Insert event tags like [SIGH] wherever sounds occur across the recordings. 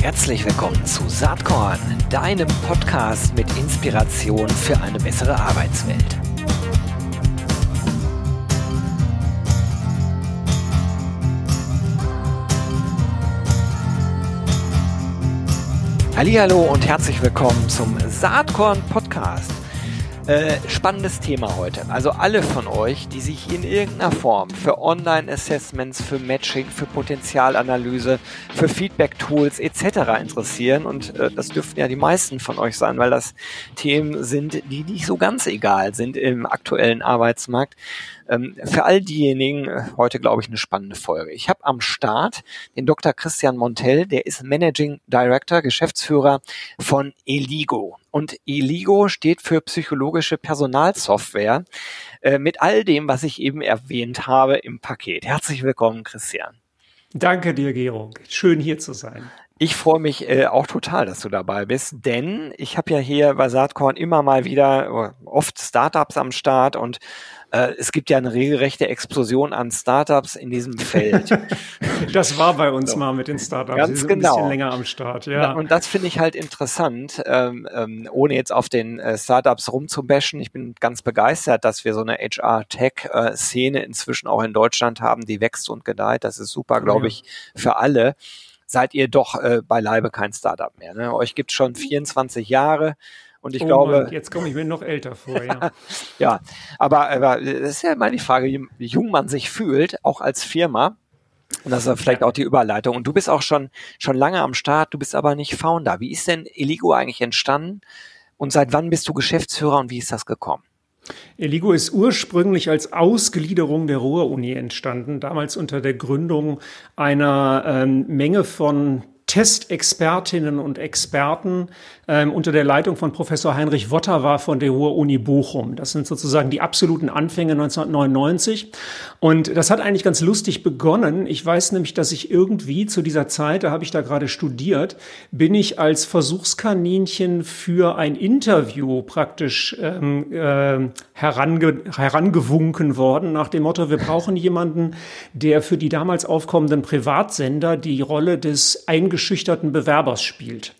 Herzlich willkommen zu Saatkorn, deinem Podcast mit Inspiration für eine bessere Arbeitswelt. Hallo und herzlich willkommen zum Saatkorn Podcast. Äh, spannendes Thema heute. Also alle von euch, die sich in irgendeiner Form für Online-Assessments, für Matching, für Potenzialanalyse, für Feedback-Tools etc. interessieren, und äh, das dürften ja die meisten von euch sein, weil das Themen sind, die nicht so ganz egal sind im aktuellen Arbeitsmarkt, ähm, für all diejenigen äh, heute, glaube ich, eine spannende Folge. Ich habe am Start den Dr. Christian Montell, der ist Managing Director, Geschäftsführer von Eligo. Und Eligo steht für psychologische Personalsoftware äh, mit all dem, was ich eben erwähnt habe im Paket. Herzlich willkommen, Christian. Danke dir, Gero. Schön hier zu sein. Ich freue mich äh, auch total, dass du dabei bist, denn ich habe ja hier bei Saatkorn immer mal wieder oft Startups am Start und äh, es gibt ja eine regelrechte Explosion an Startups in diesem Feld. [LAUGHS] das war bei uns so. mal mit den Startups. Ganz genau. Ein bisschen länger am Start, ja. Und das finde ich halt interessant, ähm, ähm, ohne jetzt auf den äh, Startups rumzubashen. Ich bin ganz begeistert, dass wir so eine HR-Tech-Szene inzwischen auch in Deutschland haben, die wächst und gedeiht. Das ist super, glaube ich, für alle seid ihr doch äh, beileibe kein Startup mehr. Ne? Euch gibt schon 24 Jahre. Und ich oh glaube. Mann, jetzt komme ich mir noch älter vor, ja. [LAUGHS] ja, aber, aber das ist ja immer die Frage, wie jung man sich fühlt, auch als Firma. Und das ist vielleicht auch die Überleitung. Und du bist auch schon, schon lange am Start, du bist aber nicht Founder. Wie ist denn Eligo eigentlich entstanden? Und seit wann bist du Geschäftsführer und wie ist das gekommen? Eligo ist ursprünglich als Ausgliederung der Ruhr-Uni entstanden, damals unter der Gründung einer ähm, Menge von Testexpertinnen und Experten ähm, unter der Leitung von Professor Heinrich Wotter war von der Ruhr-Uni Bochum. Das sind sozusagen die absoluten Anfänge 1999. Und das hat eigentlich ganz lustig begonnen. Ich weiß nämlich, dass ich irgendwie zu dieser Zeit, da habe ich da gerade studiert, bin ich als Versuchskaninchen für ein Interview praktisch ähm, äh, herange herangewunken worden, nach dem Motto, wir brauchen jemanden, der für die damals aufkommenden Privatsender die Rolle des eingeschüchterten Bewerbers spielt.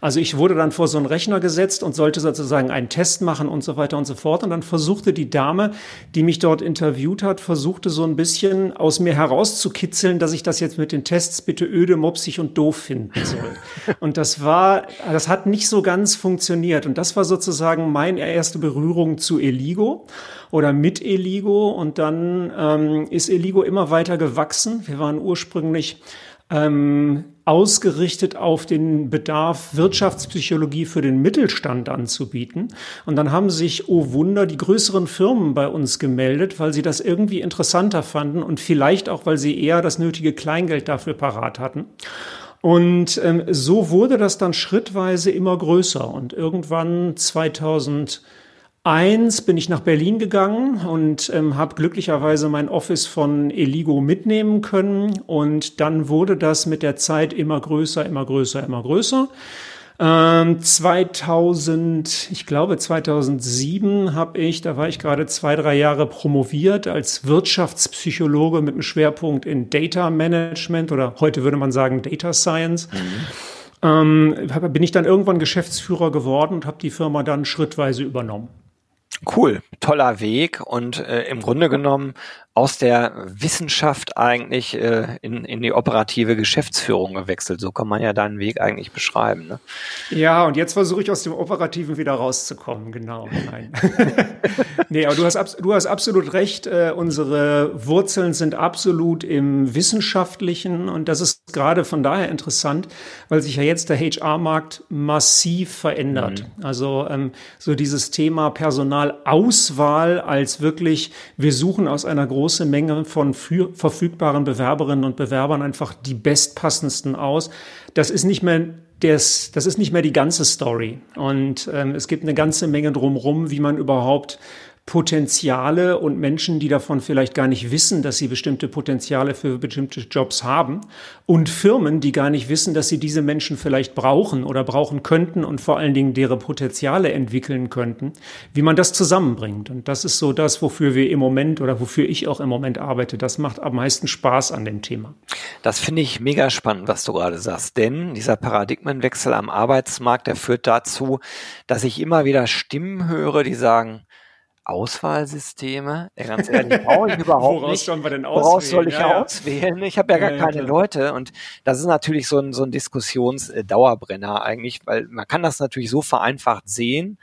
Also ich wurde dann vor so einen Rechner gesetzt und sollte sozusagen einen Test machen und so weiter und so fort. Und dann versuchte die Dame, die mich dort interviewt hat, versuchte so ein bisschen aus mir herauszukitzeln, dass ich das jetzt mit den Tests bitte öde, mopsig und doof finden soll. [LAUGHS] Und das war, das hat nicht so ganz funktioniert. Und das war sozusagen meine erste Berührung zu Eligo oder mit Eligo. Und dann ähm, ist Eligo immer weiter gewachsen. Wir waren ursprünglich ähm, ausgerichtet auf den Bedarf, Wirtschaftspsychologie für den Mittelstand anzubieten. Und dann haben sich, oh Wunder, die größeren Firmen bei uns gemeldet, weil sie das irgendwie interessanter fanden und vielleicht auch, weil sie eher das nötige Kleingeld dafür parat hatten. Und ähm, so wurde das dann schrittweise immer größer. Und irgendwann 2000 Eins bin ich nach Berlin gegangen und ähm, habe glücklicherweise mein Office von Eligo mitnehmen können. Und dann wurde das mit der Zeit immer größer, immer größer, immer größer. Ähm, 2000, ich glaube 2007 habe ich, da war ich gerade zwei, drei Jahre promoviert als Wirtschaftspsychologe mit einem Schwerpunkt in Data Management oder heute würde man sagen Data Science. Mhm. Ähm, bin ich dann irgendwann Geschäftsführer geworden und habe die Firma dann schrittweise übernommen. Cool, toller Weg und äh, im Grunde genommen aus der Wissenschaft eigentlich äh, in, in die operative Geschäftsführung gewechselt. So kann man ja deinen Weg eigentlich beschreiben. Ne? Ja, und jetzt versuche ich aus dem Operativen wieder rauszukommen, genau. Nein. [LAUGHS] nee, aber du hast, du hast absolut recht. Äh, unsere Wurzeln sind absolut im Wissenschaftlichen und das ist gerade von daher interessant, weil sich ja jetzt der HR-Markt massiv verändert. Mhm. Also ähm, so dieses Thema Personalauswahl als wirklich, wir suchen aus einer großen große Menge von verfügbaren Bewerberinnen und Bewerbern einfach die bestpassendsten aus. Das ist nicht mehr das, das ist nicht mehr die ganze Story. Und ähm, es gibt eine ganze Menge drumherum, wie man überhaupt Potenziale und Menschen, die davon vielleicht gar nicht wissen, dass sie bestimmte Potenziale für bestimmte Jobs haben und Firmen, die gar nicht wissen, dass sie diese Menschen vielleicht brauchen oder brauchen könnten und vor allen Dingen deren Potenziale entwickeln könnten, wie man das zusammenbringt. Und das ist so das, wofür wir im Moment oder wofür ich auch im Moment arbeite. Das macht am meisten Spaß an dem Thema. Das finde ich mega spannend, was du gerade sagst, denn dieser Paradigmenwechsel am Arbeitsmarkt, der führt dazu, dass ich immer wieder Stimmen höre, die sagen, Auswahlsysteme, ja, ganz ehrlich, brauche ich überhaupt Woraus nicht. Sollen wir denn auswählen? Woraus soll ich ja, auswählen? Ich habe ja gar ja, keine. Leute und das ist natürlich so ein, so ein Diskussionsdauerbrenner eigentlich, weil man kann das natürlich so vereinfacht sehen.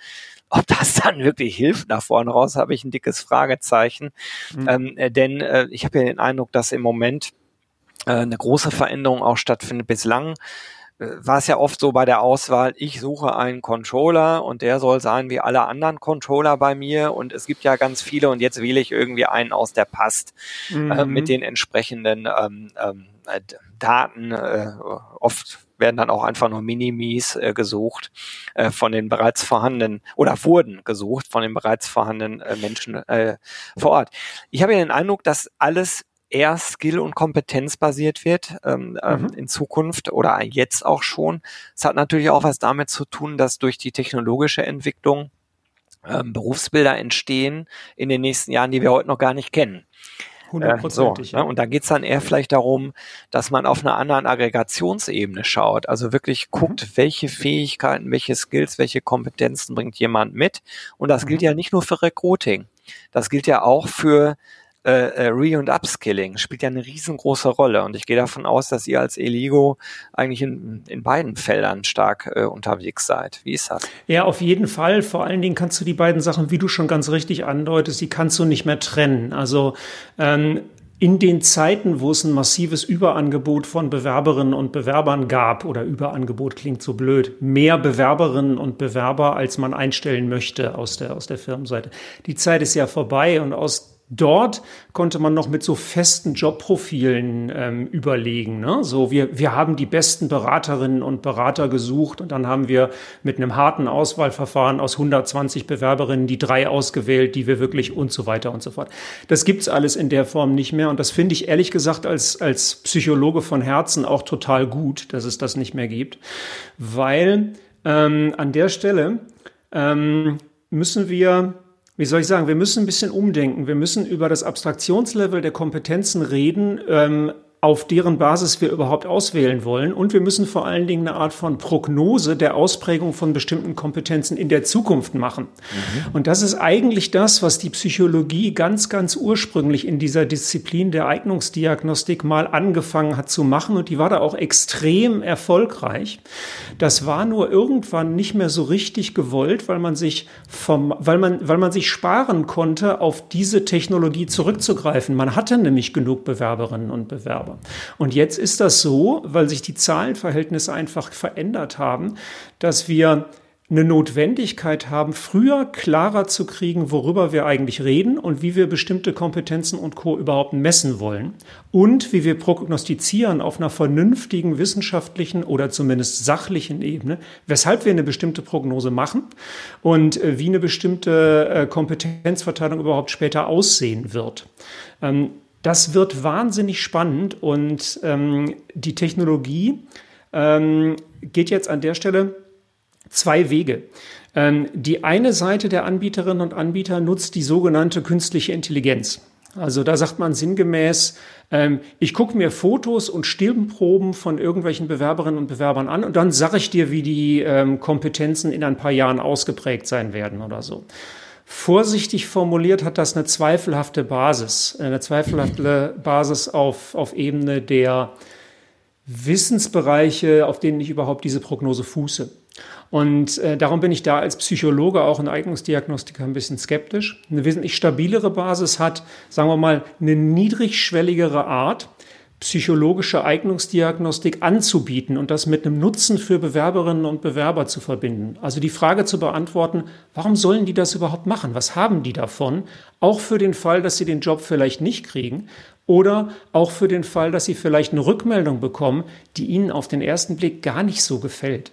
Ob das dann wirklich hilft nach vorne raus, habe ich ein dickes Fragezeichen. Mhm. Ähm, äh, denn äh, ich habe ja den Eindruck, dass im Moment äh, eine große Veränderung auch stattfindet. Bislang äh, war es ja oft so bei der Auswahl, ich suche einen Controller und der soll sein wie alle anderen Controller bei mir und es gibt ja ganz viele und jetzt wähle ich irgendwie einen aus, der passt mhm. äh, mit den entsprechenden ähm, ähm, äh, Daten. Äh, oft werden dann auch einfach nur Minimis äh, gesucht äh, von den bereits vorhandenen oder wurden gesucht von den bereits vorhandenen äh, Menschen äh, vor Ort. Ich habe ja den Eindruck, dass alles eher skill- und kompetenzbasiert wird ähm, ähm, mhm. in Zukunft oder jetzt auch schon. Es hat natürlich auch was damit zu tun, dass durch die technologische Entwicklung ähm, Berufsbilder entstehen in den nächsten Jahren, die wir heute noch gar nicht kennen. Hundertprozentig. Äh, so, ne? Und da geht's dann eher vielleicht darum, dass man auf einer anderen Aggregationsebene schaut. Also wirklich mhm. guckt, welche Fähigkeiten, welche Skills, welche Kompetenzen bringt jemand mit. Und das mhm. gilt ja nicht nur für Recruiting. Das gilt ja auch für äh, äh, Re- und Upskilling spielt ja eine riesengroße Rolle und ich gehe davon aus, dass ihr als Eligo eigentlich in, in beiden Feldern stark äh, unterwegs seid. Wie ist das? Ja, auf jeden Fall. Vor allen Dingen kannst du die beiden Sachen, wie du schon ganz richtig andeutest, die kannst du nicht mehr trennen. Also ähm, in den Zeiten, wo es ein massives Überangebot von Bewerberinnen und Bewerbern gab, oder Überangebot klingt so blöd, mehr Bewerberinnen und Bewerber, als man einstellen möchte aus der, aus der Firmenseite. Die Zeit ist ja vorbei und aus Dort konnte man noch mit so festen Jobprofilen ähm, überlegen. Ne? So, wir, wir haben die besten Beraterinnen und Berater gesucht und dann haben wir mit einem harten Auswahlverfahren aus 120 Bewerberinnen die drei ausgewählt, die wir wirklich und so weiter und so fort. Das gibt's alles in der Form nicht mehr und das finde ich ehrlich gesagt als, als Psychologe von Herzen auch total gut, dass es das nicht mehr gibt, weil ähm, an der Stelle ähm, müssen wir wie soll ich sagen, wir müssen ein bisschen umdenken. Wir müssen über das Abstraktionslevel der Kompetenzen reden, ähm, auf deren Basis wir überhaupt auswählen wollen. Und wir müssen vor allen Dingen eine Art von Prognose der Ausprägung von bestimmten Kompetenzen in der Zukunft machen. Mhm. Und das ist eigentlich das, was die Psychologie ganz, ganz ursprünglich in dieser Disziplin der Eignungsdiagnostik mal angefangen hat zu machen. Und die war da auch extrem erfolgreich. Das war nur irgendwann nicht mehr so richtig gewollt, weil man sich vom, weil man, weil man sich sparen konnte, auf diese Technologie zurückzugreifen. Man hatte nämlich genug Bewerberinnen und Bewerber. Und jetzt ist das so, weil sich die Zahlenverhältnisse einfach verändert haben, dass wir eine Notwendigkeit haben, früher klarer zu kriegen, worüber wir eigentlich reden und wie wir bestimmte Kompetenzen und Co. überhaupt messen wollen und wie wir prognostizieren auf einer vernünftigen wissenschaftlichen oder zumindest sachlichen Ebene, weshalb wir eine bestimmte Prognose machen und äh, wie eine bestimmte äh, Kompetenzverteilung überhaupt später aussehen wird. Das wird wahnsinnig spannend und ähm, die Technologie ähm, geht jetzt an der Stelle zwei Wege. Ähm, die eine Seite der Anbieterinnen und Anbieter nutzt die sogenannte künstliche Intelligenz. Also da sagt man sinngemäß, ähm, ich gucke mir Fotos und Stirnproben von irgendwelchen Bewerberinnen und Bewerbern an und dann sage ich dir, wie die ähm, Kompetenzen in ein paar Jahren ausgeprägt sein werden oder so. Vorsichtig formuliert hat das eine zweifelhafte Basis, eine zweifelhafte Basis auf, auf Ebene der Wissensbereiche, auf denen ich überhaupt diese Prognose fuße. Und äh, darum bin ich da als Psychologe, auch ein Eignungsdiagnostiker, ein bisschen skeptisch. Eine wesentlich stabilere Basis hat, sagen wir mal, eine niedrigschwelligere Art, psychologische Eignungsdiagnostik anzubieten und das mit einem Nutzen für Bewerberinnen und Bewerber zu verbinden. Also die Frage zu beantworten, warum sollen die das überhaupt machen? Was haben die davon? Auch für den Fall, dass sie den Job vielleicht nicht kriegen oder auch für den Fall, dass sie vielleicht eine Rückmeldung bekommen, die ihnen auf den ersten Blick gar nicht so gefällt.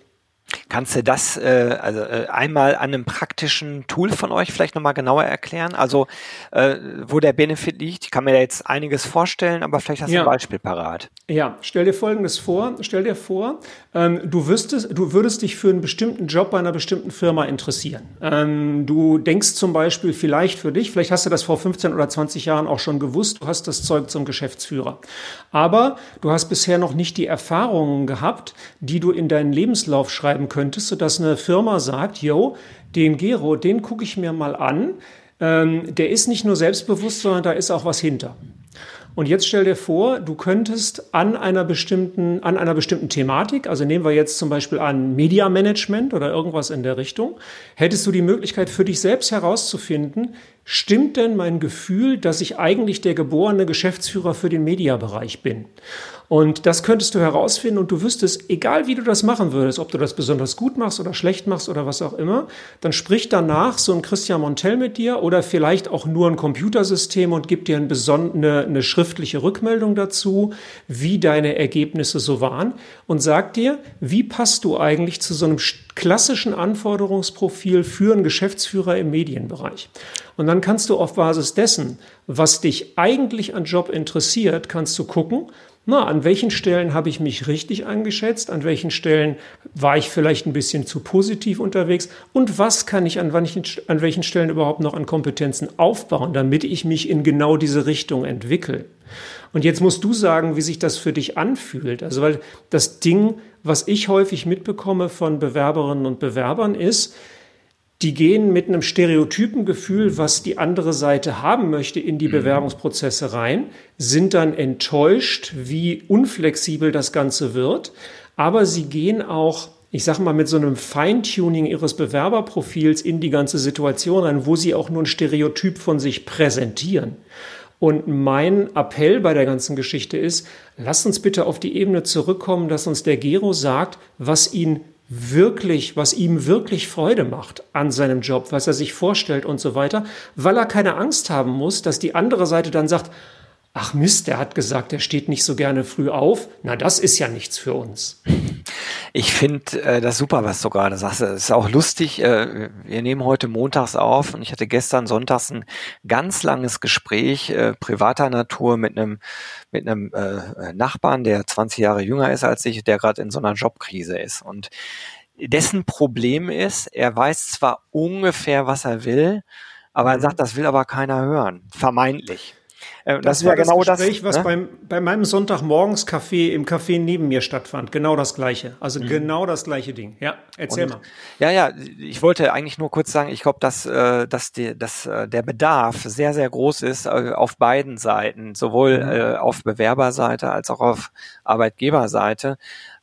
Kannst du das äh, also äh, einmal an einem praktischen Tool von euch vielleicht nochmal genauer erklären? Also äh, wo der Benefit liegt? Ich kann mir da jetzt einiges vorstellen, aber vielleicht hast du ja. ein Beispiel parat. Ja, stell dir Folgendes vor. Stell dir vor, ähm, du, wüsstest, du würdest dich für einen bestimmten Job bei einer bestimmten Firma interessieren. Ähm, du denkst zum Beispiel vielleicht für dich, vielleicht hast du das vor 15 oder 20 Jahren auch schon gewusst, du hast das Zeug zum Geschäftsführer. Aber du hast bisher noch nicht die Erfahrungen gehabt, die du in deinen Lebenslauf schreibst schreiben könntest, sodass eine Firma sagt, yo, den Gero, den gucke ich mir mal an. Ähm, der ist nicht nur selbstbewusst, sondern da ist auch was hinter. Und jetzt stell dir vor, du könntest an einer bestimmten, an einer bestimmten Thematik, also nehmen wir jetzt zum Beispiel an Media Management oder irgendwas in der Richtung, hättest du die Möglichkeit für dich selbst herauszufinden, stimmt denn mein Gefühl, dass ich eigentlich der geborene Geschäftsführer für den Mediabereich bin? Und das könntest du herausfinden und du wüsstest, egal wie du das machen würdest, ob du das besonders gut machst oder schlecht machst oder was auch immer, dann spricht danach so ein Christian Montel mit dir oder vielleicht auch nur ein Computersystem und gibt dir ein eine, eine schriftliche Rückmeldung dazu, wie deine Ergebnisse so waren und sagt dir, wie passt du eigentlich zu so einem klassischen Anforderungsprofil für einen Geschäftsführer im Medienbereich. Und dann kannst du auf Basis dessen, was dich eigentlich an Job interessiert, kannst du gucken, na, an welchen Stellen habe ich mich richtig eingeschätzt? An welchen Stellen war ich vielleicht ein bisschen zu positiv unterwegs? Und was kann ich an, welchen, an welchen Stellen überhaupt noch an Kompetenzen aufbauen, damit ich mich in genau diese Richtung entwickle? Und jetzt musst du sagen, wie sich das für dich anfühlt. Also, weil das Ding, was ich häufig mitbekomme von Bewerberinnen und Bewerbern ist, die gehen mit einem stereotypen Gefühl, was die andere Seite haben möchte, in die mhm. Bewerbungsprozesse rein, sind dann enttäuscht, wie unflexibel das Ganze wird. Aber sie gehen auch, ich sage mal, mit so einem Feintuning ihres Bewerberprofils in die ganze Situation rein, wo sie auch nur ein Stereotyp von sich präsentieren. Und mein Appell bei der ganzen Geschichte ist, lasst uns bitte auf die Ebene zurückkommen, dass uns der Gero sagt, was ihn wirklich, was ihm wirklich Freude macht an seinem Job, was er sich vorstellt und so weiter, weil er keine Angst haben muss, dass die andere Seite dann sagt, ach Mist, der hat gesagt, er steht nicht so gerne früh auf. Na, das ist ja nichts für uns. Ich finde äh, das super, was du gerade sagst. Es ist auch lustig. Äh, wir nehmen heute montags auf und ich hatte gestern sonntags ein ganz langes Gespräch äh, privater Natur mit einem mit einem äh, Nachbarn, der 20 Jahre jünger ist als ich, der gerade in so einer Jobkrise ist und dessen Problem ist, er weiß zwar ungefähr, was er will, aber er mhm. sagt, das will aber keiner hören. Vermeintlich. Äh, das, das war genau das Gespräch, das, was ne? beim, bei meinem Sonntagmorgens Café im Café neben mir stattfand. Genau das gleiche. Also mhm. genau das gleiche Ding. Ja, erzähl Und, mal. Ja, ja, ich wollte eigentlich nur kurz sagen, ich glaube, dass, äh, dass, die, dass äh, der Bedarf sehr, sehr groß ist äh, auf beiden Seiten, sowohl mhm. äh, auf Bewerberseite als auch auf Arbeitgeberseite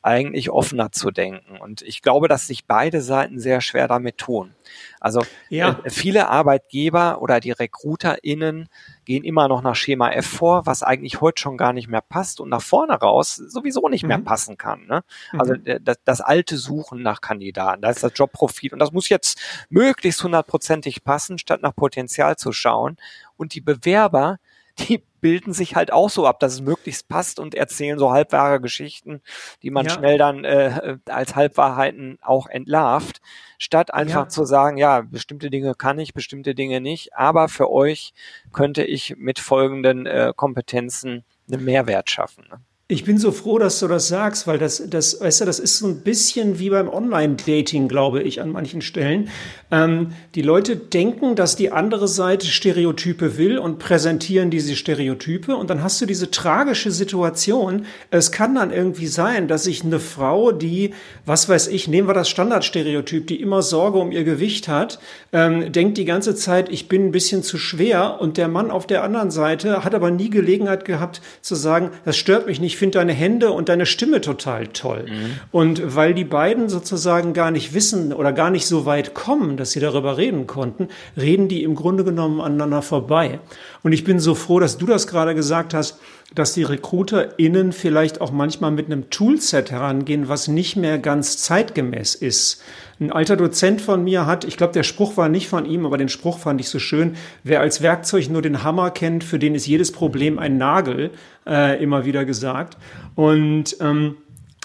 eigentlich offener zu denken. Und ich glaube, dass sich beide Seiten sehr schwer damit tun. Also ja. äh, viele Arbeitgeber oder die RecruiterInnen gehen immer noch nach Schema F vor, was eigentlich heute schon gar nicht mehr passt und nach vorne raus sowieso nicht mehr mhm. passen kann. Ne? Also mhm. das, das, alte Suchen nach Kandidaten, da ist das Jobprofil und das muss jetzt möglichst hundertprozentig passen, statt nach Potenzial zu schauen. Und die Bewerber, die bilden sich halt auch so ab, dass es möglichst passt und erzählen so halbwahre Geschichten, die man ja. schnell dann äh, als Halbwahrheiten auch entlarvt, statt einfach ja. zu sagen, ja, bestimmte Dinge kann ich, bestimmte Dinge nicht, aber für euch könnte ich mit folgenden äh, Kompetenzen einen Mehrwert schaffen. Ne? Ich bin so froh, dass du das sagst, weil das, das, weißt du, das ist so ein bisschen wie beim Online-Dating, glaube ich, an manchen Stellen. Ähm, die Leute denken, dass die andere Seite Stereotype will und präsentieren diese Stereotype. Und dann hast du diese tragische Situation. Es kann dann irgendwie sein, dass sich eine Frau, die, was weiß ich, nehmen wir das Standardstereotyp, die immer Sorge um ihr Gewicht hat, ähm, denkt die ganze Zeit, ich bin ein bisschen zu schwer. Und der Mann auf der anderen Seite hat aber nie Gelegenheit gehabt zu sagen, das stört mich nicht ich finde deine Hände und deine Stimme total toll. Mhm. Und weil die beiden sozusagen gar nicht wissen oder gar nicht so weit kommen, dass sie darüber reden konnten, reden die im Grunde genommen aneinander vorbei. Und ich bin so froh, dass du das gerade gesagt hast, dass die RecruiterInnen vielleicht auch manchmal mit einem Toolset herangehen, was nicht mehr ganz zeitgemäß ist. Ein alter Dozent von mir hat, ich glaube, der Spruch war nicht von ihm, aber den Spruch fand ich so schön. Wer als Werkzeug nur den Hammer kennt, für den ist jedes Problem ein Nagel, äh, immer wieder gesagt. Und ähm,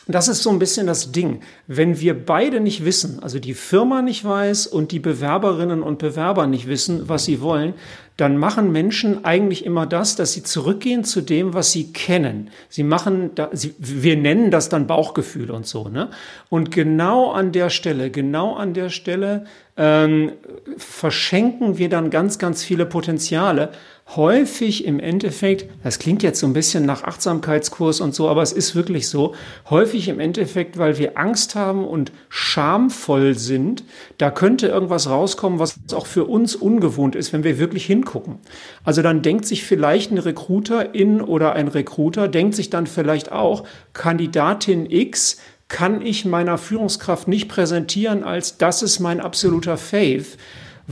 das ist so ein bisschen das Ding. Wenn wir beide nicht wissen, also die Firma nicht weiß und die Bewerberinnen und Bewerber nicht wissen, was sie wollen, dann machen Menschen eigentlich immer das, dass sie zurückgehen zu dem, was sie kennen. Sie machen, da, sie, wir nennen das dann Bauchgefühl und so. Ne? Und genau an der Stelle, genau an der Stelle ähm, verschenken wir dann ganz, ganz viele Potenziale, häufig im Endeffekt, das klingt jetzt so ein bisschen nach Achtsamkeitskurs und so, aber es ist wirklich so, häufig im Endeffekt, weil wir Angst haben und schamvoll sind, da könnte irgendwas rauskommen, was auch für uns ungewohnt ist, wenn wir wirklich hingucken. Also dann denkt sich vielleicht ein Recruiterin oder ein Recruiter, denkt sich dann vielleicht auch, Kandidatin X kann ich meiner Führungskraft nicht präsentieren als das ist mein absoluter Faith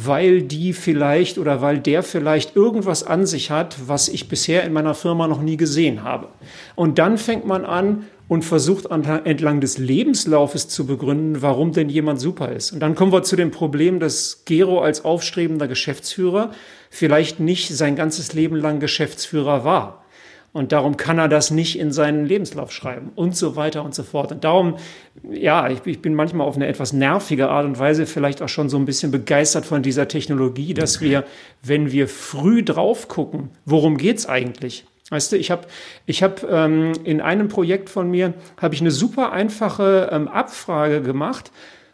weil die vielleicht oder weil der vielleicht irgendwas an sich hat, was ich bisher in meiner Firma noch nie gesehen habe. Und dann fängt man an und versucht entlang des Lebenslaufes zu begründen, warum denn jemand super ist. Und dann kommen wir zu dem Problem, dass Gero als aufstrebender Geschäftsführer vielleicht nicht sein ganzes Leben lang Geschäftsführer war. Und darum kann er das nicht in seinen Lebenslauf schreiben und so weiter und so fort. Und darum, ja, ich, ich, bin manchmal auf eine etwas nervige Art und Weise vielleicht auch schon so ein bisschen begeistert von dieser Technologie, dass wir, wenn wir früh drauf gucken, worum geht's eigentlich? Weißt du, ich habe ich hab, ähm, in einem Projekt von mir, habe ich eine super einfache ähm, Abfrage gemacht.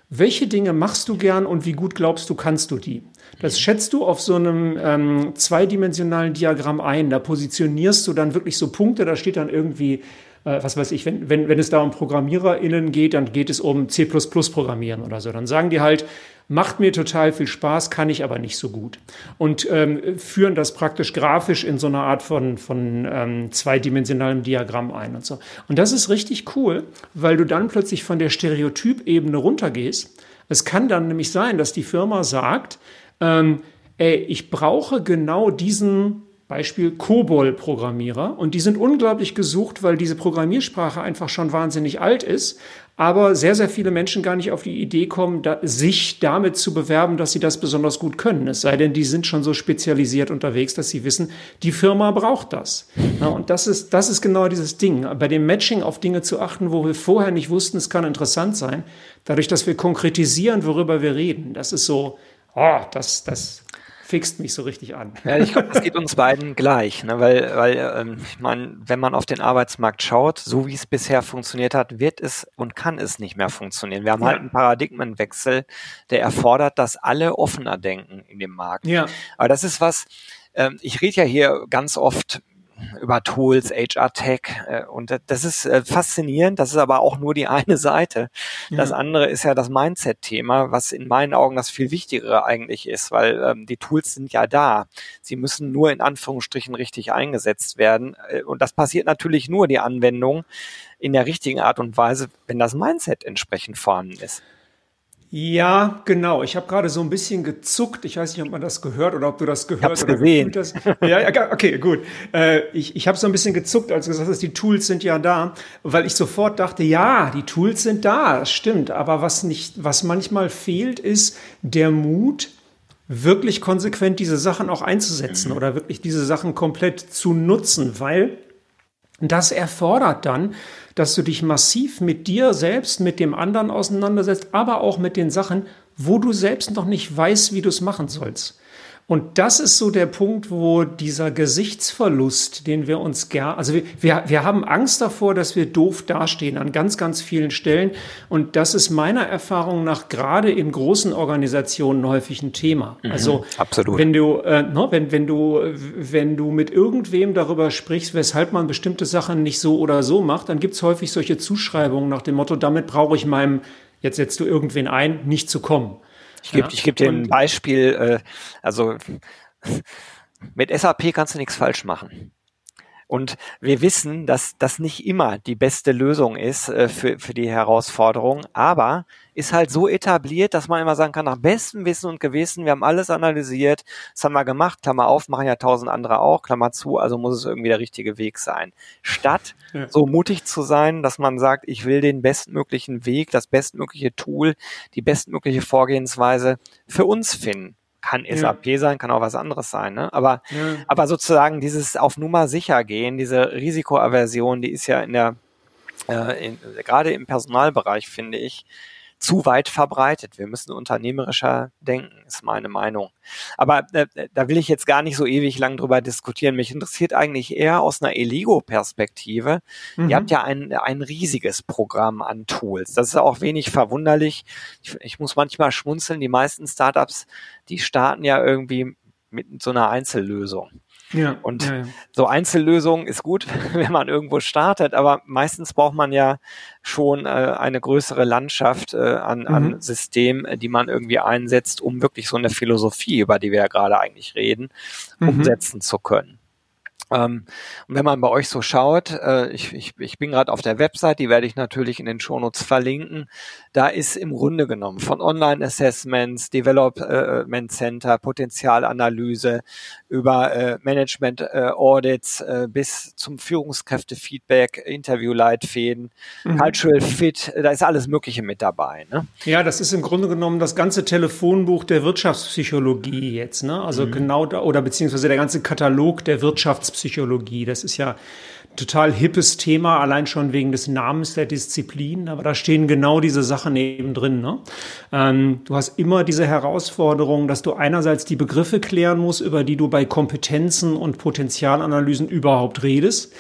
Welche Dinge machst du gern und wie gut glaubst du, kannst du die? Das schätzt du auf so einem ähm, zweidimensionalen Diagramm ein. Da positionierst du dann wirklich so Punkte, da steht dann irgendwie, äh, was weiß ich, wenn, wenn, wenn es da um ProgrammiererInnen geht, dann geht es um C Programmieren oder so. Dann sagen die halt, macht mir total viel Spaß, kann ich aber nicht so gut. Und ähm, führen das praktisch grafisch in so einer Art von, von ähm, zweidimensionalem Diagramm ein und so. Und das ist richtig cool, weil du dann plötzlich von der Stereotypebene runtergehst. Es kann dann nämlich sein, dass die Firma sagt, ähm, ey, ich brauche genau diesen Beispiel COBOL-Programmierer und die sind unglaublich gesucht, weil diese Programmiersprache einfach schon wahnsinnig alt ist, aber sehr, sehr viele Menschen gar nicht auf die Idee kommen, da, sich damit zu bewerben, dass sie das besonders gut können. Es sei denn, die sind schon so spezialisiert unterwegs, dass sie wissen, die Firma braucht das. Ja, und das ist, das ist genau dieses Ding. Bei dem Matching auf Dinge zu achten, wo wir vorher nicht wussten, es kann interessant sein, dadurch, dass wir konkretisieren, worüber wir reden. Das ist so, oh, das, das fixt mich so richtig an. Ja, ich glaube, das geht uns beiden gleich, ne? weil, weil ähm, ich meine, wenn man auf den Arbeitsmarkt schaut, so wie es bisher funktioniert hat, wird es und kann es nicht mehr funktionieren. Wir haben ja. halt einen Paradigmenwechsel, der erfordert, dass alle offener denken in dem Markt. Ja. Aber das ist was, ähm, ich rede ja hier ganz oft über Tools, HR Tech äh, und das ist äh, faszinierend, das ist aber auch nur die [LAUGHS] eine Seite. Das ja. andere ist ja das Mindset-Thema, was in meinen Augen das viel Wichtigere eigentlich ist, weil ähm, die Tools sind ja da. Sie müssen nur in Anführungsstrichen richtig eingesetzt werden äh, und das passiert natürlich nur die Anwendung in der richtigen Art und Weise, wenn das Mindset entsprechend vorhanden ist. Ja, genau. Ich habe gerade so ein bisschen gezuckt. Ich weiß nicht, ob man das gehört oder ob du das gehört oder gesehen. hast. Ja, ja, okay, gut. Äh, ich ich habe so ein bisschen gezuckt, als du gesagt hast, die Tools sind ja da, weil ich sofort dachte, ja, die Tools sind da, das stimmt. Aber was nicht, was manchmal fehlt, ist der Mut, wirklich konsequent diese Sachen auch einzusetzen mhm. oder wirklich diese Sachen komplett zu nutzen, weil das erfordert dann, dass du dich massiv mit dir selbst, mit dem anderen auseinandersetzt, aber auch mit den Sachen, wo du selbst noch nicht weißt, wie du es machen sollst. Und das ist so der Punkt, wo dieser Gesichtsverlust, den wir uns gern, also wir, wir, wir haben Angst davor, dass wir doof dastehen an ganz, ganz vielen Stellen. Und das ist meiner Erfahrung nach gerade in großen Organisationen häufig ein Thema. Mhm, also absolut. wenn du, äh, no, wenn, wenn du, wenn du mit irgendwem darüber sprichst, weshalb man bestimmte Sachen nicht so oder so macht, dann gibt es häufig solche Zuschreibungen nach dem Motto, damit brauche ich meinem, jetzt setzt du irgendwen ein, nicht zu kommen. Ich gebe ja. ich geb dir ein Beispiel, äh, also [LAUGHS] mit SAP kannst du nichts falsch machen. Und wir wissen, dass das nicht immer die beste Lösung ist äh, für, für die Herausforderung, aber ist halt so etabliert, dass man immer sagen kann, nach bestem Wissen und Gewissen, wir haben alles analysiert, das haben wir gemacht, Klammer auf, machen ja tausend andere auch, Klammer zu, also muss es irgendwie der richtige Weg sein. Statt ja. so mutig zu sein, dass man sagt, ich will den bestmöglichen Weg, das bestmögliche Tool, die bestmögliche Vorgehensweise für uns finden kann SAP ja. sein, kann auch was anderes sein, ne? Aber, ja. aber sozusagen dieses auf Nummer sicher gehen, diese Risikoaversion, die ist ja in der äh, in, gerade im Personalbereich finde ich, zu weit verbreitet. Wir müssen unternehmerischer denken, ist meine Meinung. Aber äh, da will ich jetzt gar nicht so ewig lang drüber diskutieren. Mich interessiert eigentlich eher aus einer Eligo-Perspektive. Mhm. Ihr habt ja ein, ein riesiges Programm an Tools. Das ist auch wenig verwunderlich. Ich, ich muss manchmal schmunzeln. Die meisten Startups, die starten ja irgendwie mit so einer Einzellösung. Ja, und ja, ja. so Einzellösungen ist gut, [LAUGHS] wenn man irgendwo startet, aber meistens braucht man ja schon äh, eine größere Landschaft äh, an, mhm. an Systemen, äh, die man irgendwie einsetzt, um wirklich so eine Philosophie, über die wir ja gerade eigentlich reden, mhm. umsetzen zu können. Ähm, und wenn man bei euch so schaut, äh, ich, ich, ich bin gerade auf der Website, die werde ich natürlich in den Shownotes verlinken. Da ist im Grunde genommen von Online-Assessments, Development Center, Potenzialanalyse über äh, Management-Audits äh, äh, bis zum Führungskräfte-Feedback, Interview-Leitfäden, mhm. Cultural Fit, da ist alles Mögliche mit dabei. Ne? Ja, das ist im Grunde genommen das ganze Telefonbuch der Wirtschaftspsychologie jetzt. Ne? Also mhm. genau da, oder beziehungsweise der ganze Katalog der Wirtschaftspsychologie. Wirtschaftspsychologie. Das ist ja total hippes Thema, allein schon wegen des Namens der Disziplin, aber da stehen genau diese Sachen eben drin. Ne? Ähm, du hast immer diese Herausforderung, dass du einerseits die Begriffe klären musst, über die du bei Kompetenzen und Potenzialanalysen überhaupt redest.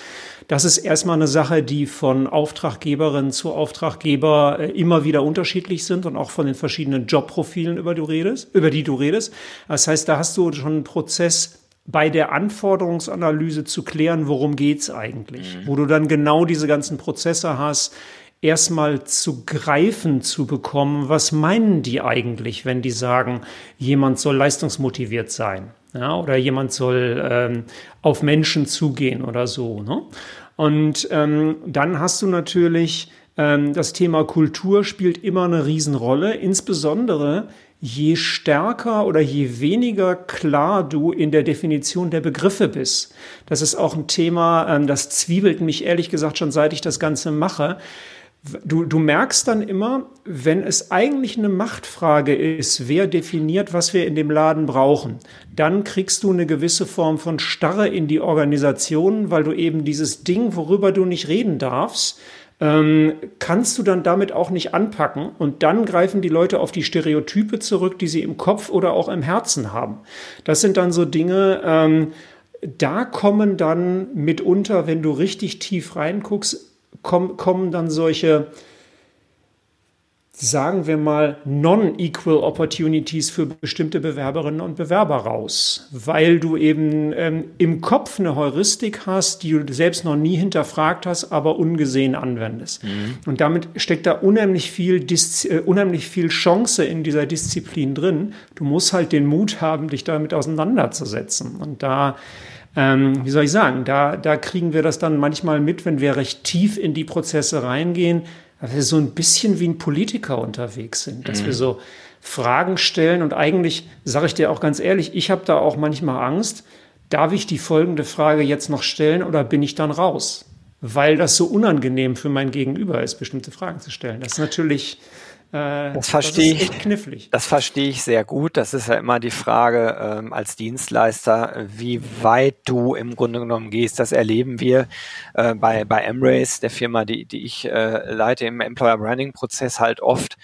Das ist erstmal eine Sache, die von Auftraggeberin zu Auftraggeber äh, immer wieder unterschiedlich sind und auch von den verschiedenen Jobprofilen, über die du redest. Das heißt, da hast du schon einen Prozess, bei der Anforderungsanalyse zu klären, worum geht's eigentlich, mhm. wo du dann genau diese ganzen Prozesse hast, erstmal zu greifen zu bekommen, was meinen die eigentlich, wenn die sagen, jemand soll leistungsmotiviert sein ja, oder jemand soll ähm, auf Menschen zugehen oder so. Ne? Und ähm, dann hast du natürlich ähm, das Thema Kultur spielt immer eine Riesenrolle, insbesondere je stärker oder je weniger klar du in der Definition der Begriffe bist. Das ist auch ein Thema, ähm, das zwiebelt mich ehrlich gesagt schon seit ich das Ganze mache. Du, du merkst dann immer, wenn es eigentlich eine Machtfrage ist, wer definiert, was wir in dem Laden brauchen, dann kriegst du eine gewisse Form von Starre in die Organisation, weil du eben dieses Ding, worüber du nicht reden darfst, ähm, kannst du dann damit auch nicht anpacken und dann greifen die Leute auf die Stereotype zurück, die sie im Kopf oder auch im Herzen haben. Das sind dann so Dinge, ähm, da kommen dann mitunter, wenn du richtig tief reinguckst, komm, kommen dann solche sagen wir mal, non-equal opportunities für bestimmte Bewerberinnen und Bewerber raus, weil du eben ähm, im Kopf eine Heuristik hast, die du selbst noch nie hinterfragt hast, aber ungesehen anwendest. Mhm. Und damit steckt da unheimlich viel, Dis äh, unheimlich viel Chance in dieser Disziplin drin. Du musst halt den Mut haben, dich damit auseinanderzusetzen. Und da ähm, wie soll ich sagen, da, da kriegen wir das dann manchmal mit, wenn wir recht tief in die Prozesse reingehen, dass wir so ein bisschen wie ein Politiker unterwegs sind, dass mhm. wir so Fragen stellen und eigentlich, sage ich dir auch ganz ehrlich, ich habe da auch manchmal Angst, darf ich die folgende Frage jetzt noch stellen oder bin ich dann raus? Weil das so unangenehm für mein Gegenüber ist, bestimmte Fragen zu stellen. Das ist natürlich das verstehe ich. Knifflig. Das verstehe ich sehr gut. Das ist ja immer die Frage ähm, als Dienstleister, wie weit du im Grunde genommen gehst. Das erleben wir äh, bei bei Embrace, der Firma, die die ich äh, leite im Employer Branding Prozess halt oft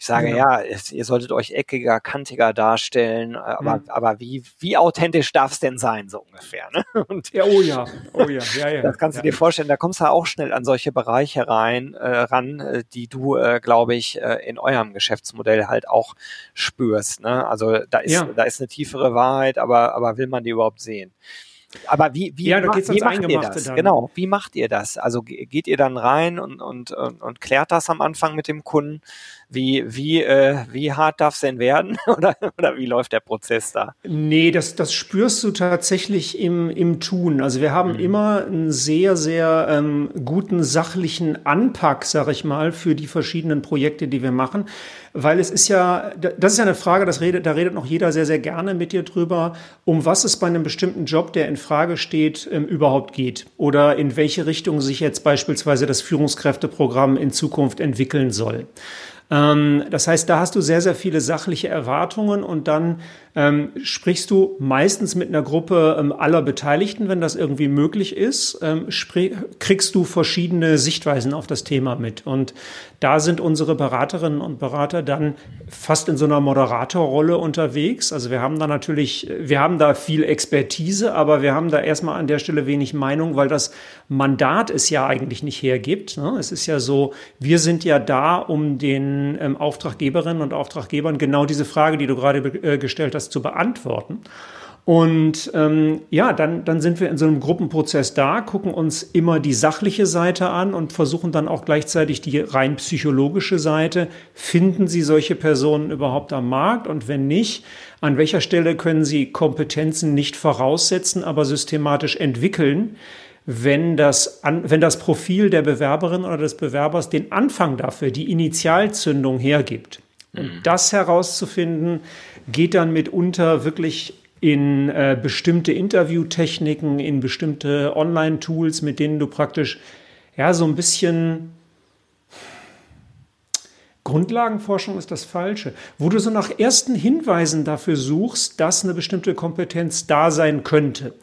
ich sage, ja, ja ihr solltet euch eckiger, kantiger darstellen, äh, aber, mhm. aber wie, wie authentisch darf es denn sein, so ungefähr? Ne? [LAUGHS] Und ja, oh ja, oh ja, ja, ja. Das kannst du ja. dir vorstellen, da kommst du auch schnell an solche Bereiche rein, äh, ran, äh, die du, äh, glaube ich, äh, in eurem Geschäftsmodell halt auch spürst. Ne? Also da ist, ja. da ist eine tiefere Wahrheit, aber, aber will man die überhaupt sehen? Aber wie, wie, ja, macht, wie macht ihr das? Dann. Genau, wie macht ihr das? Also geht ihr dann rein und, und, und, und klärt das am Anfang mit dem Kunden? Wie, wie, äh, wie hart darf es denn werden? [LAUGHS] oder, oder wie läuft der Prozess da? Nee, das, das spürst du tatsächlich im, im Tun. Also wir haben mhm. immer einen sehr, sehr ähm, guten sachlichen Anpack, sag ich mal, für die verschiedenen Projekte, die wir machen. Weil es ist ja, das ist ja eine Frage, das redet, da redet noch jeder sehr, sehr gerne mit dir drüber, um was es bei einem bestimmten Job, der in Frage steht, ähm, überhaupt geht. Oder in welche Richtung sich jetzt beispielsweise das Führungskräfteprogramm in Zukunft entwickeln soll. Ähm, das heißt, da hast du sehr, sehr viele sachliche Erwartungen und dann ähm, sprichst du meistens mit einer Gruppe ähm, aller Beteiligten, wenn das irgendwie möglich ist, ähm, kriegst du verschiedene Sichtweisen auf das Thema mit. Und da sind unsere Beraterinnen und Berater dann fast in so einer Moderatorrolle unterwegs. Also wir haben da natürlich, wir haben da viel Expertise, aber wir haben da erstmal an der Stelle wenig Meinung, weil das Mandat es ja eigentlich nicht hergibt. Ne? Es ist ja so, wir sind ja da, um den ähm, Auftraggeberinnen und Auftraggebern genau diese Frage, die du gerade äh, gestellt hast, zu beantworten. Und ähm, ja, dann, dann sind wir in so einem Gruppenprozess da, gucken uns immer die sachliche Seite an und versuchen dann auch gleichzeitig die rein psychologische Seite. Finden Sie solche Personen überhaupt am Markt? Und wenn nicht, an welcher Stelle können Sie Kompetenzen nicht voraussetzen, aber systematisch entwickeln? wenn das, wenn das Profil der Bewerberin oder des Bewerbers den Anfang dafür, die Initialzündung hergibt. Und mhm. das herauszufinden, geht dann mitunter wirklich in äh, bestimmte Interviewtechniken, in bestimmte Online-Tools, mit denen du praktisch ja so ein bisschen Grundlagenforschung ist das Falsche, wo du so nach ersten Hinweisen dafür suchst, dass eine bestimmte Kompetenz da sein könnte.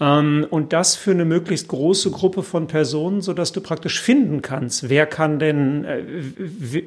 Mhm. Und das für eine möglichst große Gruppe von Personen, sodass du praktisch finden kannst, wer kann denn, äh,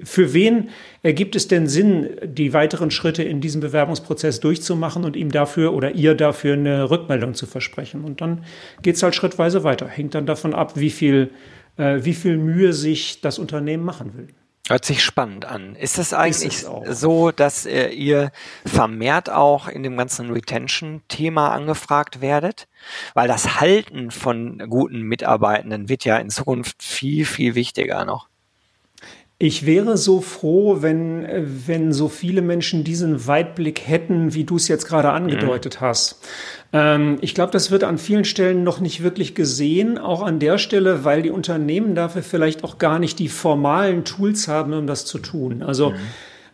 für wen ergibt es denn Sinn, die weiteren Schritte in diesem Bewerbungsprozess durchzumachen und ihm dafür oder ihr dafür eine Rückmeldung zu versprechen. Und dann geht es halt schrittweise weiter. Hängt dann davon ab, wie viel, äh, wie viel Mühe sich das Unternehmen machen will. Hört sich spannend an. Ist es eigentlich ist es so, dass äh, ihr vermehrt auch in dem ganzen Retention-Thema angefragt werdet? Weil das Halten von guten Mitarbeitenden wird ja in Zukunft viel, viel wichtiger noch. Ich wäre so froh, wenn, wenn so viele Menschen diesen Weitblick hätten, wie du es jetzt gerade angedeutet mhm. hast. Ähm, ich glaube, das wird an vielen Stellen noch nicht wirklich gesehen, auch an der Stelle, weil die Unternehmen dafür vielleicht auch gar nicht die formalen Tools haben, um das zu tun. Also mhm.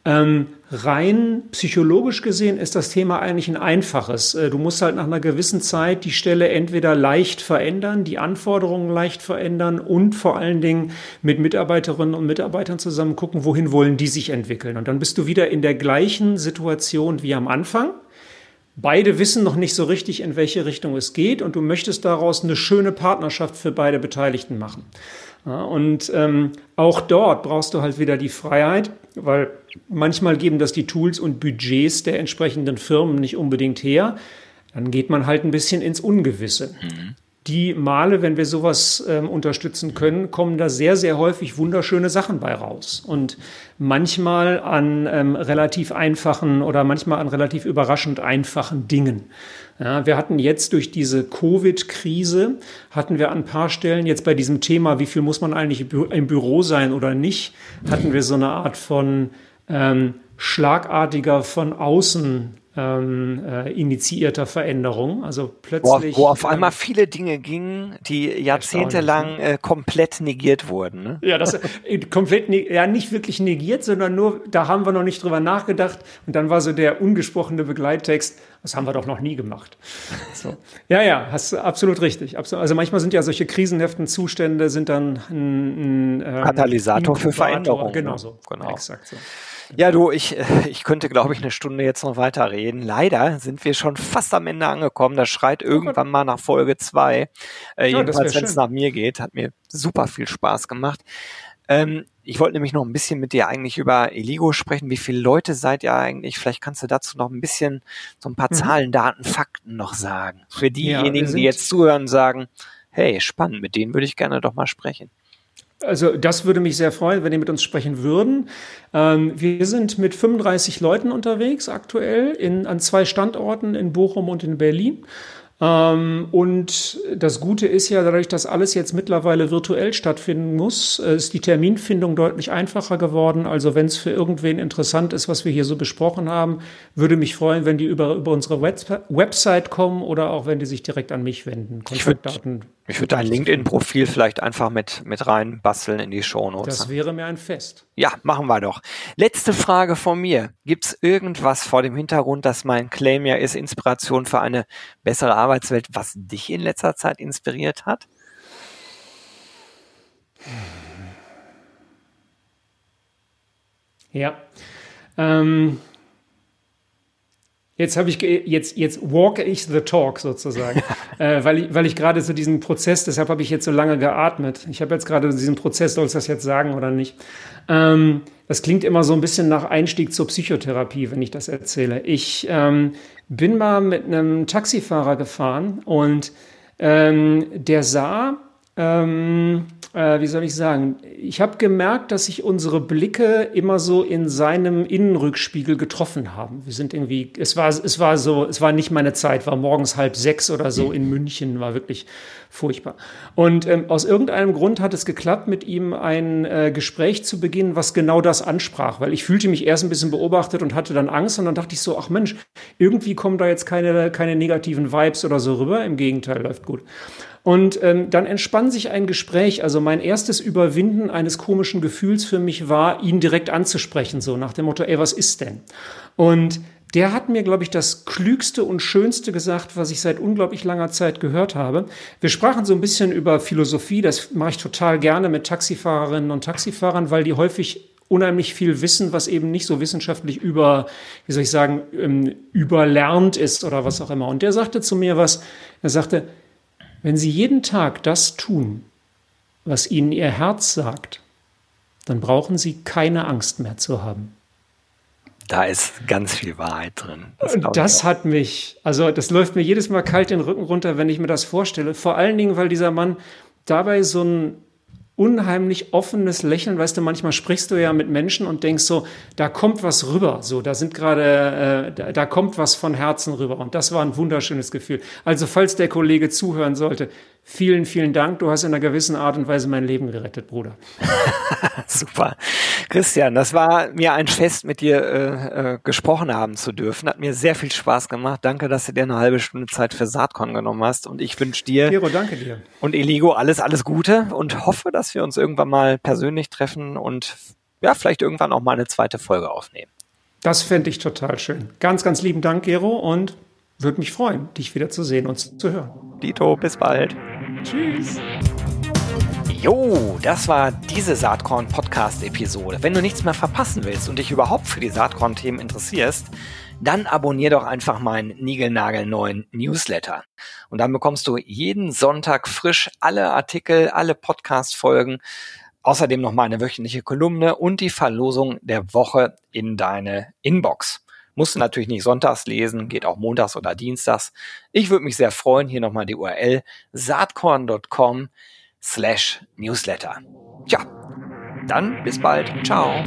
Ähm, rein psychologisch gesehen ist das Thema eigentlich ein einfaches. Äh, du musst halt nach einer gewissen Zeit die Stelle entweder leicht verändern, die Anforderungen leicht verändern und vor allen Dingen mit Mitarbeiterinnen und Mitarbeitern zusammen gucken, wohin wollen die sich entwickeln. Und dann bist du wieder in der gleichen Situation wie am Anfang. Beide wissen noch nicht so richtig, in welche Richtung es geht und du möchtest daraus eine schöne Partnerschaft für beide Beteiligten machen. Ja, und ähm, auch dort brauchst du halt wieder die Freiheit, weil manchmal geben das die Tools und Budgets der entsprechenden Firmen nicht unbedingt her. Dann geht man halt ein bisschen ins Ungewisse. Mhm. Die Male, wenn wir sowas ähm, unterstützen können, kommen da sehr, sehr häufig wunderschöne Sachen bei raus. Und manchmal an ähm, relativ einfachen oder manchmal an relativ überraschend einfachen Dingen. Ja, wir hatten jetzt durch diese Covid-Krise, hatten wir an ein paar Stellen jetzt bei diesem Thema, wie viel muss man eigentlich im Büro sein oder nicht, hatten wir so eine Art von ähm, schlagartiger von außen ähm, äh, initiierter Veränderung. Also plötzlich. Wo, wo auf einmal viele Dinge gingen, die jahrzehntelang ne? äh, komplett negiert wurden. Ne? Ja, das äh, komplett, ja nicht wirklich negiert, sondern nur, da haben wir noch nicht drüber nachgedacht. Und dann war so der ungesprochene Begleittext, das haben wir doch noch nie gemacht. So. Ja, ja, hast du absolut richtig. Also manchmal sind ja solche krisenhaften Zustände sind dann ein, ein ähm, Katalysator für Veränderungen. Genau so. Genau. Exakt so. Ja, du, ich, ich könnte, glaube ich, eine Stunde jetzt noch weiterreden. Leider sind wir schon fast am Ende angekommen. Das schreit irgendwann mal nach Folge zwei. Äh, ja, jedenfalls, wenn es nach mir geht, hat mir super viel Spaß gemacht. Ähm, ich wollte nämlich noch ein bisschen mit dir eigentlich über Eligo sprechen. Wie viele Leute seid ihr eigentlich? Vielleicht kannst du dazu noch ein bisschen so ein paar mhm. Zahlen, Daten, Fakten noch sagen. Für diejenigen, ja, die jetzt zuhören, sagen, hey, spannend, mit denen würde ich gerne doch mal sprechen. Also das würde mich sehr freuen, wenn ihr mit uns sprechen würden. Ähm, wir sind mit 35 Leuten unterwegs aktuell in, an zwei Standorten in Bochum und in Berlin. Ähm, und das Gute ist ja, dadurch, dass alles jetzt mittlerweile virtuell stattfinden muss, äh, ist die Terminfindung deutlich einfacher geworden. Also wenn es für irgendwen interessant ist, was wir hier so besprochen haben, würde mich freuen, wenn die über, über unsere Website kommen oder auch wenn die sich direkt an mich wenden. Kontaktdaten. Ich würde dein LinkedIn-Profil vielleicht einfach mit, mit rein basteln in die Shownotes. Das wäre mir ein Fest. Ja, machen wir doch. Letzte Frage von mir. Gibt es irgendwas vor dem Hintergrund, dass mein Claim ja ist, Inspiration für eine bessere Arbeitswelt, was dich in letzter Zeit inspiriert hat? Ja. Ähm, Jetzt habe ich jetzt jetzt walk ich the talk sozusagen, [LAUGHS] äh, weil ich weil ich gerade so diesen Prozess, deshalb habe ich jetzt so lange geatmet. Ich habe jetzt gerade diesen Prozess, soll ich das jetzt sagen oder nicht? Ähm, das klingt immer so ein bisschen nach Einstieg zur Psychotherapie, wenn ich das erzähle. Ich ähm, bin mal mit einem Taxifahrer gefahren und ähm, der sah ähm, äh, wie soll ich sagen, ich habe gemerkt, dass sich unsere Blicke immer so in seinem Innenrückspiegel getroffen haben. Wir sind irgendwie, es war, es war so, es war nicht meine Zeit, war morgens halb sechs oder so in München, war wirklich furchtbar. Und ähm, aus irgendeinem Grund hat es geklappt, mit ihm ein äh, Gespräch zu beginnen, was genau das ansprach, weil ich fühlte mich erst ein bisschen beobachtet und hatte dann Angst und dann dachte ich so, ach Mensch, irgendwie kommen da jetzt keine, keine negativen Vibes oder so rüber, im Gegenteil, läuft gut. Und ähm, dann entspann sich ein Gespräch. Also mein erstes Überwinden eines komischen Gefühls für mich war, ihn direkt anzusprechen, so nach dem Motto, ey, was ist denn? Und der hat mir, glaube ich, das Klügste und Schönste gesagt, was ich seit unglaublich langer Zeit gehört habe. Wir sprachen so ein bisschen über Philosophie, das mache ich total gerne mit Taxifahrerinnen und Taxifahrern, weil die häufig unheimlich viel wissen, was eben nicht so wissenschaftlich über, wie soll ich sagen, ähm, überlernt ist oder was auch immer. Und der sagte zu mir was, er sagte, wenn Sie jeden Tag das tun, was Ihnen Ihr Herz sagt, dann brauchen Sie keine Angst mehr zu haben. Da ist ganz viel Wahrheit drin. Das, das hat mich, also das läuft mir jedes Mal kalt den Rücken runter, wenn ich mir das vorstelle. Vor allen Dingen, weil dieser Mann dabei so ein unheimlich offenes Lächeln. Weißt du, manchmal sprichst du ja mit Menschen und denkst so, da kommt was rüber. So, da sind gerade, äh, da, da kommt was von Herzen rüber. Und das war ein wunderschönes Gefühl. Also, falls der Kollege zuhören sollte, Vielen, vielen Dank. Du hast in einer gewissen Art und Weise mein Leben gerettet, Bruder. [LAUGHS] Super. Christian, das war mir ein Fest, mit dir äh, äh, gesprochen haben zu dürfen. Hat mir sehr viel Spaß gemacht. Danke, dass du dir eine halbe Stunde Zeit für Saatkorn genommen hast. Und ich wünsche dir Gero, danke dir. und Eligo alles, alles Gute und hoffe, dass wir uns irgendwann mal persönlich treffen und ja, vielleicht irgendwann auch mal eine zweite Folge aufnehmen. Das fände ich total schön. Ganz, ganz lieben Dank, Gero, und würde mich freuen, dich wieder zu sehen und zu hören. Dito, bis bald. Tschüss. Jo, das war diese Saatkorn-Podcast-Episode. Wenn du nichts mehr verpassen willst und dich überhaupt für die Saatkorn-Themen interessierst, dann abonnier doch einfach meinen niegelnagelneuen Newsletter. Und dann bekommst du jeden Sonntag frisch alle Artikel, alle Podcast-Folgen, außerdem noch meine wöchentliche Kolumne und die Verlosung der Woche in deine Inbox. Musst du natürlich nicht sonntags lesen, geht auch montags oder dienstags. Ich würde mich sehr freuen. Hier nochmal die URL saatkorn.com slash newsletter. Tja, dann bis bald. Ciao.